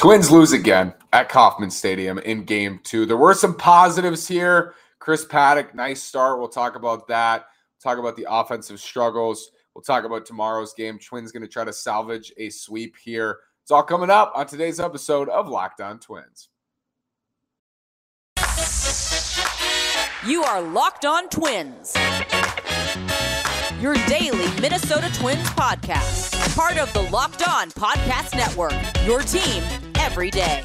Twins lose again at Kauffman Stadium in game two. There were some positives here. Chris Paddack, nice start. We'll talk about that. Talk about the offensive struggles. We'll talk about tomorrow's game. Twins going to try to salvage a sweep here. It's all coming up on today's episode of Locked On Twins. You are Locked On Twins, your daily Minnesota Twins podcast, part of the Locked On Podcast Network, your team every day.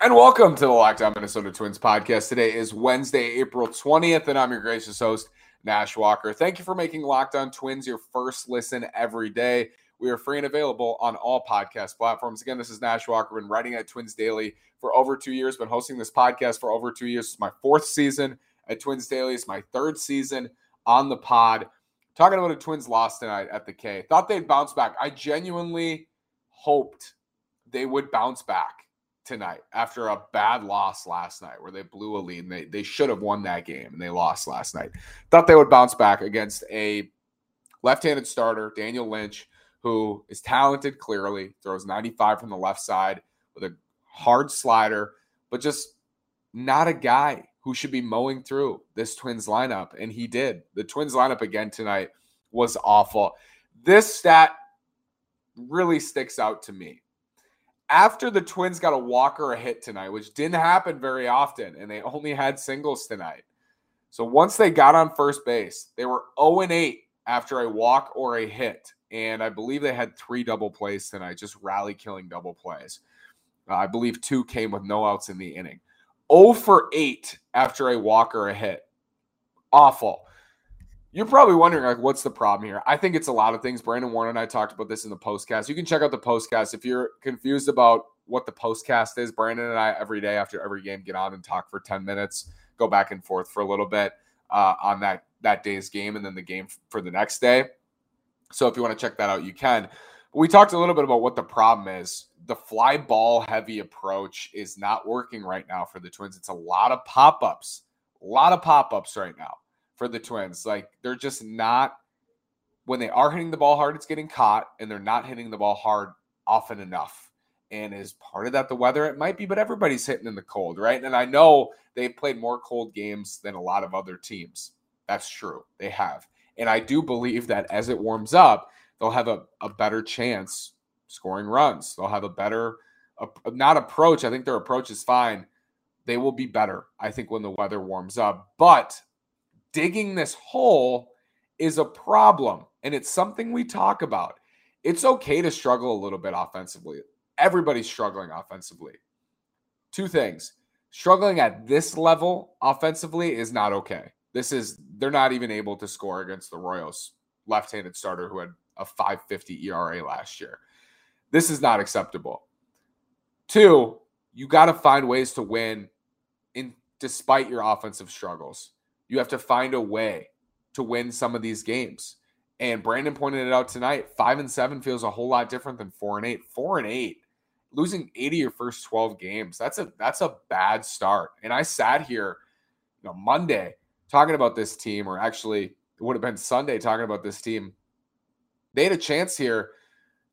And welcome to the Locked On Minnesota Twins podcast. Today is Wednesday, April 20th, and I'm your gracious host, Nash Walker. Thank you for making Locked On Twins your first listen every day. We are free and available on all podcast platforms. Again, this is Nash Walker, been writing at Twins Daily for over two years, been hosting this podcast for over two years. It's my fourth season at Twins Daily. It's my third season on the pod. Talking about a Twins loss tonight at the K. Thought they'd bounce back. I genuinely hoped they would bounce back tonight after a bad loss last night where they blew a lead. they, they should have won that game and they lost last night. Thought they would bounce back against a left handed starter, Daniel Lynch, who is talented clearly, throws 95 from the left side with a hard slider, but just not a guy who should be mowing through this Twins lineup. And he did. The Twins lineup again tonight was awful. This stat really sticks out to me. After the Twins got a walker or a hit tonight, which didn't happen very often, and they only had singles tonight. So once they got on first base, they were 0 8 after a walk or a hit. And I believe they had three double plays tonight, just rally killing double plays. Uh, I believe two came with no outs in the inning. 0 for 8 after a walk or a hit. Awful. You're probably wondering, like, what's the problem here? I think it's a lot of things. Brandon Warne and I talked about this in the postcast. You can check out the postcast if you're confused about what the postcast is. Brandon and I, every day after every game, get on and talk for 10 minutes, go back and forth for a little bit uh, on that that day's game and then the game for the next day. So if you want to check that out, you can. We talked a little bit about what the problem is the fly ball heavy approach is not working right now for the Twins. It's a lot of pop ups, a lot of pop ups right now for the Twins. Like they're just not, when they are hitting the ball hard, it's getting caught, and they're not hitting the ball hard often enough. And is part of that the weather? It might be, but everybody's hitting in the cold, right? And I know they've played more cold games than a lot of other teams. That's true. They have. And I do believe that as it warms up, they'll have a, a better chance scoring runs. They'll have a better, not approach. I think their approach is fine. They will be better, I think, when the weather warms up. But digging this hole is a problem. And it's something we talk about. It's okay to struggle a little bit offensively. Everybody's struggling offensively. Two things struggling at this level offensively is not okay. This is, they're not even able to score against the Royals left handed starter who had a 550 ERA last year. This is not acceptable. Two, you got to find ways to win in despite your offensive struggles. You have to find a way to win some of these games. And Brandon pointed it out tonight. Five and seven feels a whole lot different than four and eight. Four and eight, losing 80 your first 12 games. That's a that's a bad start. And I sat here, you know, Monday talking about this team, or actually it would have been Sunday talking about this team. They had a chance here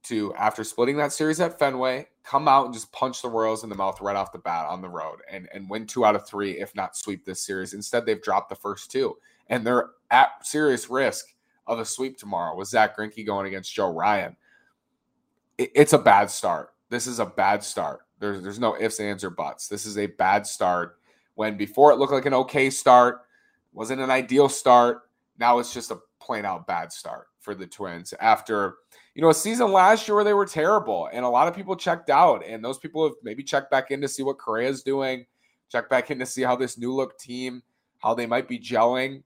to, after splitting that series at Fenway, come out and just punch the Royals in the mouth right off the bat on the road and, and win two out of three, if not sweep this series. Instead, they've dropped the first two, and they're at serious risk of a sweep tomorrow with Zack Greinke going against Joe Ryan. It, it's a bad start. This is a bad start. There's, there's no ifs, ands, or buts. This is a bad start. When before it looked like an okay start, wasn't an ideal start. Now it's just a plain out bad start for the Twins after – you know, a season last year where they were terrible and a lot of people checked out. And those people have maybe checked back in to see what Correa's doing, check back in to see how this new look team, how they might be gelling.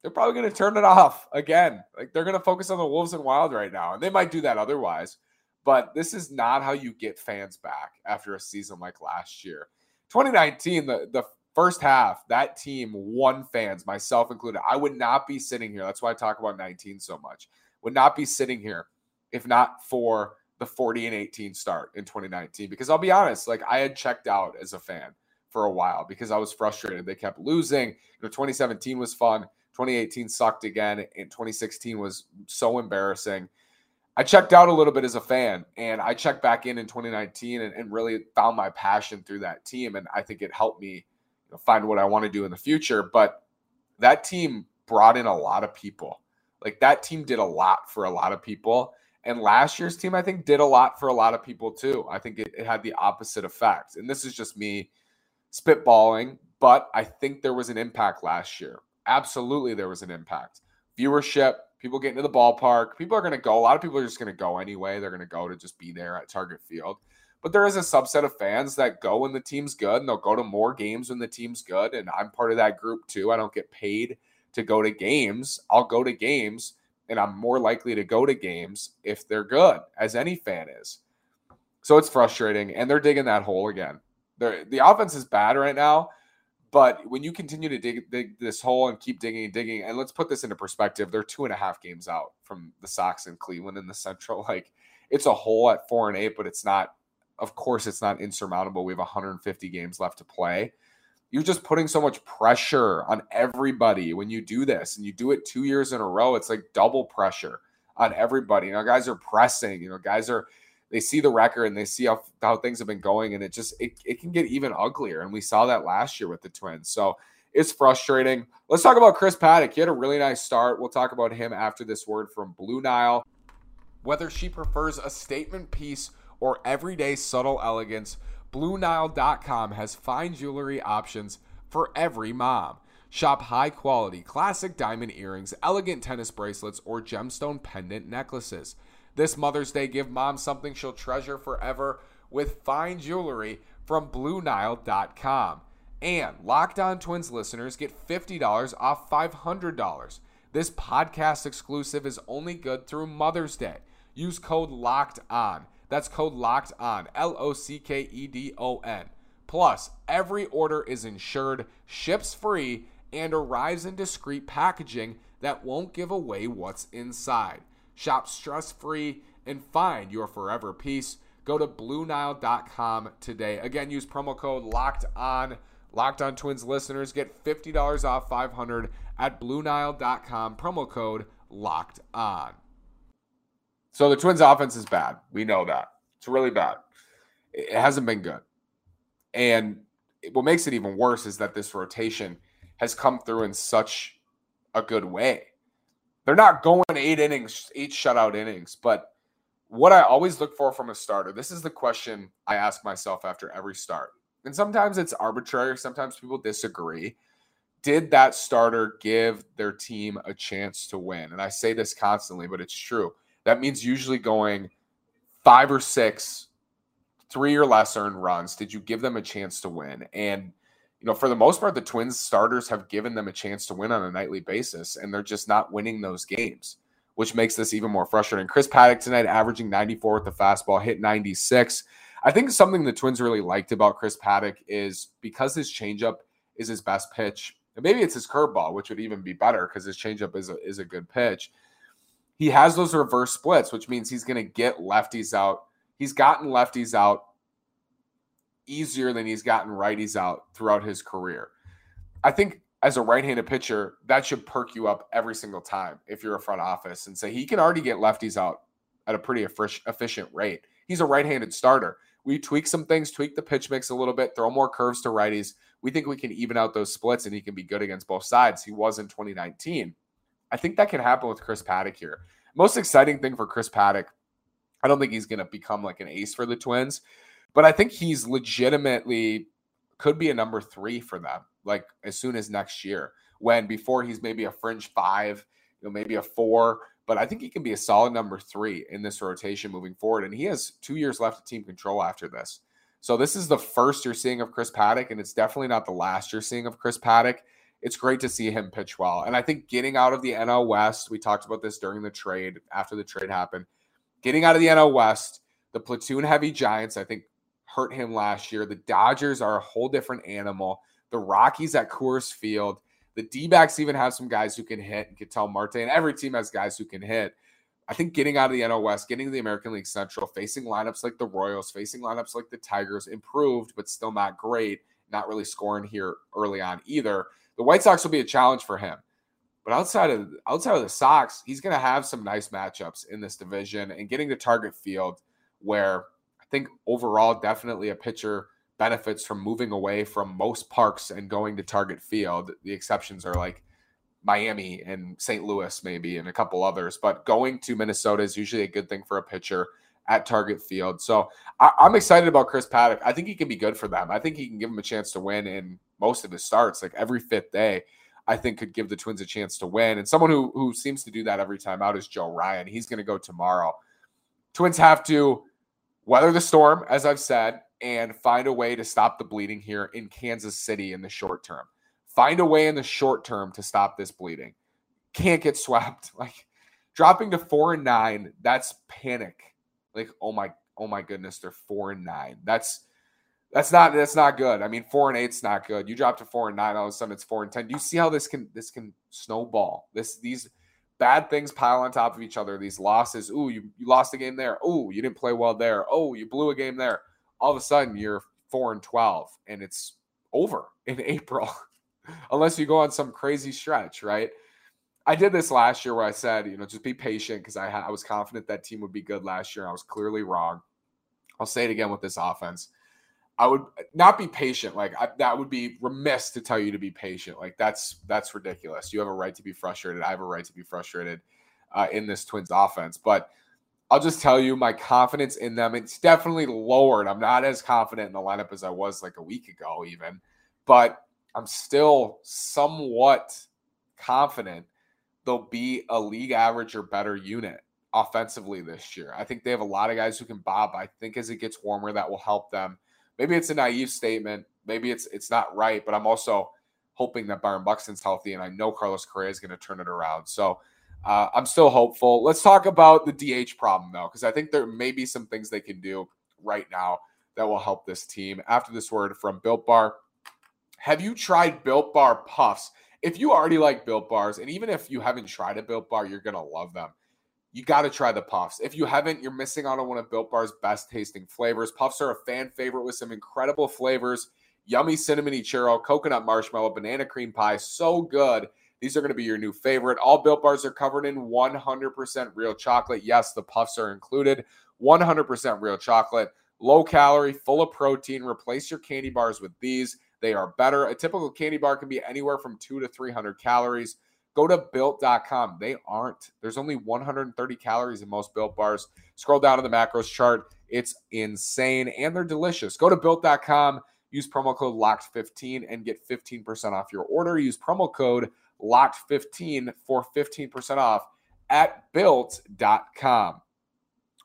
They're probably going to turn it off again. Like they're going to focus on the Wolves and Wild right now. And they might do that otherwise. But this is not how you get fans back after a season like last year. 2019, the, the first half, that team won fans, myself included. I would not be sitting here. That's why I talk about 19 so much. Would not be sitting here if not for the 40 and 18 start in 2019. Because I'll be honest, like I had checked out as a fan for a while because I was frustrated. They kept losing. You know, 2017 was fun. 2018 sucked again. And 2016 was so embarrassing. I checked out a little bit as a fan and I checked back in in 2019 and, and really found my passion through that team. And I think it helped me find what I want to do in the future. But that team brought in a lot of people. Like that team did a lot for a lot of people. And last year's team, I think, did a lot for a lot of people too. I think it, it had the opposite effect. And this is just me spitballing, but I think there was an impact last year. Absolutely, there was an impact. Viewership, people getting to the ballpark. People are going to go. A lot of people are just going to go anyway. They're going to go to just be there at Target Field. But there is a subset of fans that go when the team's good and they'll go to more games when the team's good. And I'm part of that group too. I don't get paid to go to games. I'll go to games and I'm more likely to go to games if they're good, as any fan is. So it's frustrating. And they're digging that hole again. They're, the offense is bad right now. But when you continue to dig, dig this hole and keep digging and digging, and let's put this into perspective, they're two and a half games out from the Sox and Cleveland in the Central. Like it's a hole at four and eight, but it's not. Of course, it's not insurmountable. We have 150 games left to play. You're just putting so much pressure on everybody when you do this, and you do it two years in a row. It's like double pressure on everybody. You know, guys are pressing. You know, guys are they see the record and they see how, how things have been going and it just it, it can get even uglier and we saw that last year with the twins so it's frustrating let's talk about chris paddack he had a really nice start we'll talk about him after this word from blue nile whether she prefers a statement piece or everyday subtle elegance BlueNile.com has fine jewelry options for every mom. Shop high quality, classic diamond earrings, elegant tennis bracelets, or gemstone pendant necklaces. This Mother's Day, give mom something she'll treasure forever with fine jewelry from BlueNile.com. And Locked On Twins listeners get $50 off $500. This podcast exclusive is only good through Mother's Day. Use code LOCKED ON. That's code LOCKED ON. L O C K E D O N. Plus, every order is insured, ships free, and arrives in discreet packaging that won't give away what's inside. Shop stress free and find your forever piece. Go to BlueNile.com today. Again, use promo code Locked On. Locked On Twins listeners get $50 off 500 at BlueNile.com. Promo code Locked On. So the Twins offense is bad. We know that. It's really bad. It hasn't been good. And what makes it even worse is that this rotation has come through in such a good way. They're not going eight innings, eight shutout innings, but what I always look for from a starter, this is the question I ask myself after every start. And sometimes it's arbitrary, sometimes people disagree. Did that starter give their team a chance to win? And I say this constantly, but it's true. That means usually going five or six, three or less earned runs. Did you give them a chance to win? And you know, for the most part, the Twins starters have given them a chance to win on a nightly basis, and they're just not winning those games, which makes this even more frustrating. Chris Paddack tonight averaging 94 with the fastball, hit 96. I think something the Twins really liked about Chris Paddack is because his changeup is his best pitch. And maybe it's his curveball, which would even be better because his changeup is a, is a good pitch. He has those reverse splits, which means he's going to get lefties out. He's gotten lefties out easier than he's gotten righties out throughout his career. I think as a right-handed pitcher, that should perk you up every single time if you're a front office and say he can already get lefties out at a pretty efficient rate. He's a right-handed starter. We tweak some things, tweak the pitch mix a little bit, throw more curves to righties. We think we can even out those splits and he can be good against both sides. He was in 2019. I think that can happen with Chris Paddack here. Most exciting thing for Chris Paddack, I don't think he's going to become like an ace for the Twins, but I think he's legitimately could be a number three for them, like as soon as next year. When before he's maybe a fringe five, you know, maybe a four, but I think he can be a solid number three in this rotation moving forward. And he has two years left of team control after this. So this is the first you're seeing of Chris Paddack, and it's definitely not the last you're seeing of Chris Paddack. It's great to see him pitch well. And I think getting out of the NL West, we talked about this during the trade, after the trade happened. Getting out of the NL West, the platoon heavy Giants, I think hurt him last year. The Dodgers are a whole different animal. The Rockies at Coors Field. The D backs even have some guys who can hit. Ketel Marte, and every team has guys who can hit. I think getting out of the NL West, getting to the American League Central, facing lineups like the Royals, facing lineups like the Tigers, improved, but still not great. Not really scoring here early on either. The White Sox will be a challenge for him. But outside of outside of the Sox, he's going to have some nice matchups in this division and getting to target field where I think overall definitely a pitcher benefits from moving away from most parks and going to target field. The exceptions are like Miami and St. Louis, maybe, and a couple others. But going to Minnesota is usually a good thing for a pitcher at target field. So I, am excited about Chris Paddack. I think he can be good for them. I think he can give them a chance to win in most of his starts, like every fifth day. I think could give the Twins a chance to win. And someone who who seems to do that every time out is Joe Ryan. He's going to go tomorrow. Twins have to weather the storm, as I've said, and find a way to stop the bleeding here in Kansas City in the short term. Find a way in the short term to stop this bleeding. Can't get swept. Like dropping to four and nine, that's panic. Like, oh my, oh my goodness, they're four and nine. That's that's not that's not good. I mean, four and eight's not good. You drop to four and nine, all of a sudden it's four and ten. Do you see how this can this can snowball? This these bad things pile on top of each other. These losses. Ooh, you, you lost a game there. Ooh, you didn't play well there. Oh, you blew a game there. All of a sudden you're four and twelve, and it's over in April, unless you go on some crazy stretch, right? I did this last year where I said, you know, just be patient because I, I was confident that team would be good last year. I was clearly wrong. I'll say it again with this offense. I would not be patient. Like I, that would be remiss to tell you to be patient. Like that's that's ridiculous. You have a right to be frustrated. I have a right to be frustrated uh, in this Twins offense. But I'll just tell you, my confidence in them it's definitely lowered. I'm not as confident in the lineup as I was like a week ago, even. But I'm still somewhat confident they'll be a league average or better unit offensively this year. I think they have a lot of guys who can bob. I think as it gets warmer, that will help them maybe it's a naive statement. Maybe it's it's not right, but I'm also hoping that Byron Buxton's healthy, and I know Carlos Correa is going to turn it around. So uh, I'm still hopeful. Let's talk about the DH problem though, because I think there may be some things they can do right now that will help this team. After this word from Built Bar, have you tried Built Bar Puffs? If you already like Built Bars, and even if you haven't tried a Built Bar, you're gonna love them you got to try the puffs. If you haven't, you're missing out on one of Built Bar's best tasting flavors. Puffs are a fan favorite with some incredible flavors yummy cinnamon churro, coconut marshmallow, banana cream pie. So good. These are going to be your new favorite. All Built Bars are covered in 100% real chocolate. Yes, the puffs are included. 100% real chocolate, low calorie, full of protein. Replace your candy bars with these. They are better. A typical candy bar can be anywhere from two to 300 calories. Go to built.com. They aren't. There's only 130 calories in most built bars. Scroll down to the macros chart. It's insane and they're delicious. Go to built.com, use promo code LOCKED15 and get 15% off your order. Use promo code LOCKED15 for 15% off at built.com.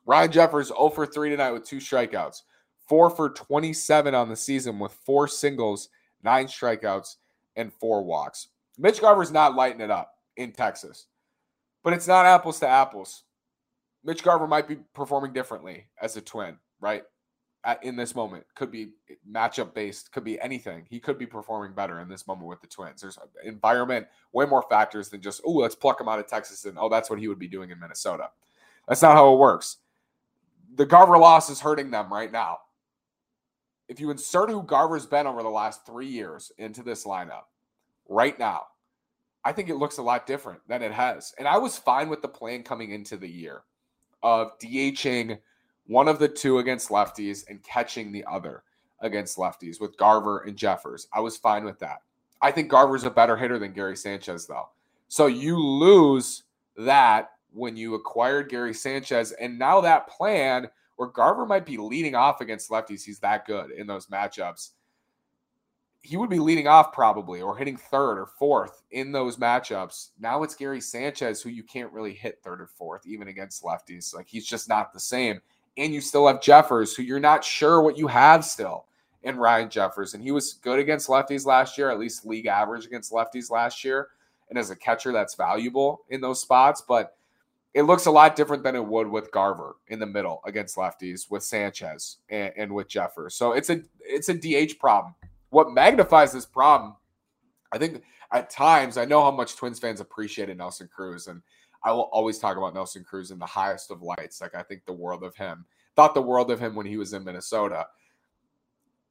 Ryan Jeffers 0 for 3 tonight with two strikeouts, 4 for 27 on the season with four singles, nine strikeouts, and four walks. Mitch Garver's not lighting it up in Texas, but it's not apples to apples. Mitch Garver might be performing differently as a twin, right? At, in this moment, could be matchup based, could be anything. He could be performing better in this moment with the Twins. There's environment, way more factors than just, oh, let's pluck him out of Texas and oh, that's what he would be doing in Minnesota. That's not how it works. The Garver loss is hurting them right now. If you insert who Garver's been over the last three years into this lineup, right now, I think it looks a lot different than it has. And I was fine with the plan coming into the year of DHing one of the two against lefties and catching the other against lefties with Garver and Jeffers. I was fine with that. I think Garver's a better hitter than Gary Sanchez, though. So you lose that when you acquired Gary Sanchez. And now that plan where Garver might be leading off against lefties, he's that good in those matchups he would be leading off probably or hitting third or fourth in those matchups. Now it's Gary Sanchez who you can't really hit third or fourth, even against lefties. Like he's just not the same. And you still have Jeffers, who you're not sure what you have still in Ryan Jeffers. And he was good against lefties last year, at least league average against lefties last year. And as a catcher, that's valuable in those spots. But it looks a lot different than it would with Garver in the middle against lefties, with Sanchez and, and with Jeffers. So it's a it's a DH problem what magnifies this problem, I think at times, I know how much Twins fans appreciated Nelson Cruz, and I will always talk about Nelson Cruz in the highest of lights. Like, I think the world of him, thought the world of him when he was in Minnesota.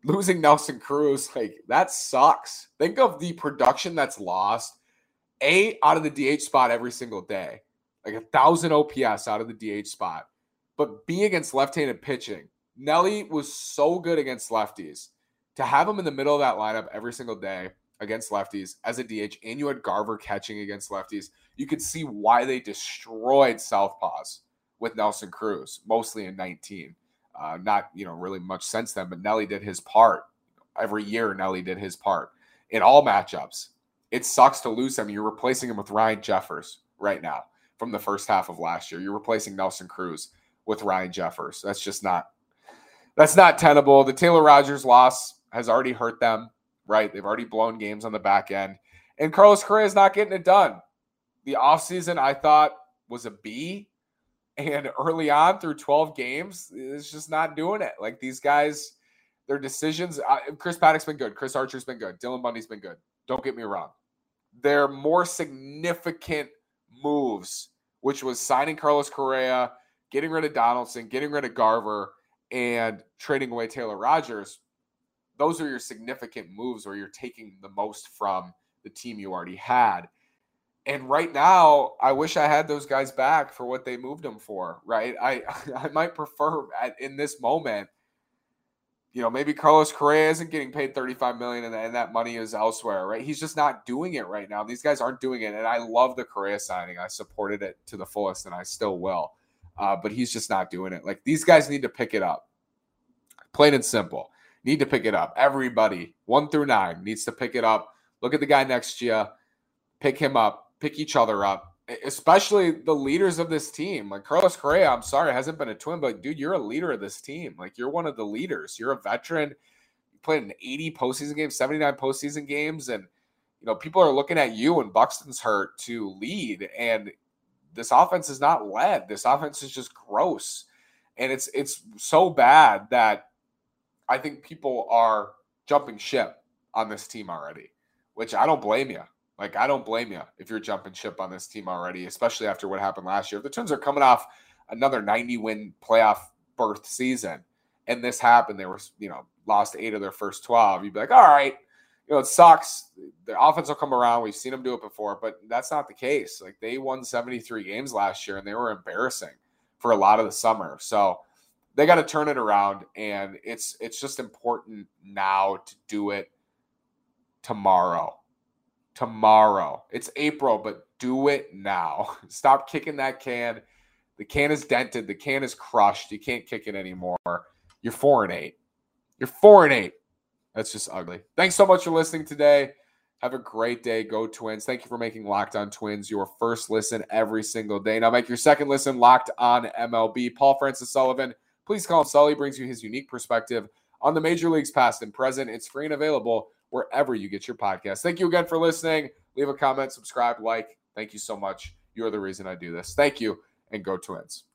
Losing Nelson Cruz, like, that sucks. Think of the production that's lost A out of the DH spot every single day, like a thousand OPS out of the DH spot. But B against left handed pitching. Nelly was so good against lefties. To have him in the middle of that lineup every single day against lefties as a DH, and you had Garver catching against lefties, you could see why they destroyed Southpaws with Nelson Cruz, mostly in 19. Uh, not, you know, really much since then, but Nelly did his part. Every year, Nelly did his part in all matchups. It sucks to lose him. You're replacing him with Ryan Jeffers right now from the first half of last year. You're replacing Nelson Cruz with Ryan Jeffers. That's just not that's not tenable. The Taylor Rogers loss has already hurt them, right? They've already blown games on the back end. And Carlos Correa is not getting it done. The offseason I thought was a B. And early on through 12 games, it's just not doing it. Like these guys, their decisions. Chris Paddack's been good. Chris Archer's been good. Dylan Bundy's been good. Don't get me wrong. Their more significant moves, which was signing Carlos Correa, getting rid of Donaldson, getting rid of Garver, and trading away Taylor Rogers, those are your significant moves where you're taking the most from the team you already had. And right now, I wish I had those guys back for what they moved them for. Right, I I might prefer at, in this moment. You know, maybe Carlos Correa isn't getting paid 35 million and, and that money is elsewhere, right? He's just not doing it right now. These guys aren't doing it. And I love the Correa signing. I supported it to the fullest and I still will. Uh, but he's just not doing it. Like these guys need to pick it up. Plain and simple. Need to pick it up. Everybody, one through nine, needs to pick it up. Look at the guy next to you, pick him up, pick each other up, especially the leaders of this team. Like Carlos Correa, I'm sorry, hasn't been a twin, but dude, you're a leader of this team. Like you're one of the leaders. You're a veteran. You played in 80 postseason games, 79 postseason games, and you know people are looking at you and Buxton's hurt to lead. And this offense is not led. This offense is just gross. And it's it's so bad that I think people are jumping ship on this team already, which I don't blame you. Like I don't blame you if you're jumping ship on this team already, especially after what happened last year. The Twins are coming off another 90 win playoff berth season and this happened, they were, you know, lost eight of their first 12, you'd be like, all right, you know, it sucks. The offense will come around. We've seen them do it before, but that's not the case. Like they won 73 games last year and they were embarrassing for a lot of the summer. So they got to turn it around and it's it's just important now to do it tomorrow. Tomorrow. It's April, but do it now. Stop kicking that can. The can is dented, the can is crushed. You can't kick it anymore. You're 4 and 8. You're 4 and 8. That's just ugly. Thanks so much for listening today. Have a great day. Go Twins. Thank you for making Locked On Twins your first listen every single day. Now make your second listen Locked On MLB. Paul Francis Sullivan. Please call Sully. Brings you his unique perspective on the major leagues past and present. It's free and available wherever you get your podcast. Thank you again for listening. Leave a comment, subscribe, like. Thank you so much. You're the reason I do this. Thank you, and go Twins.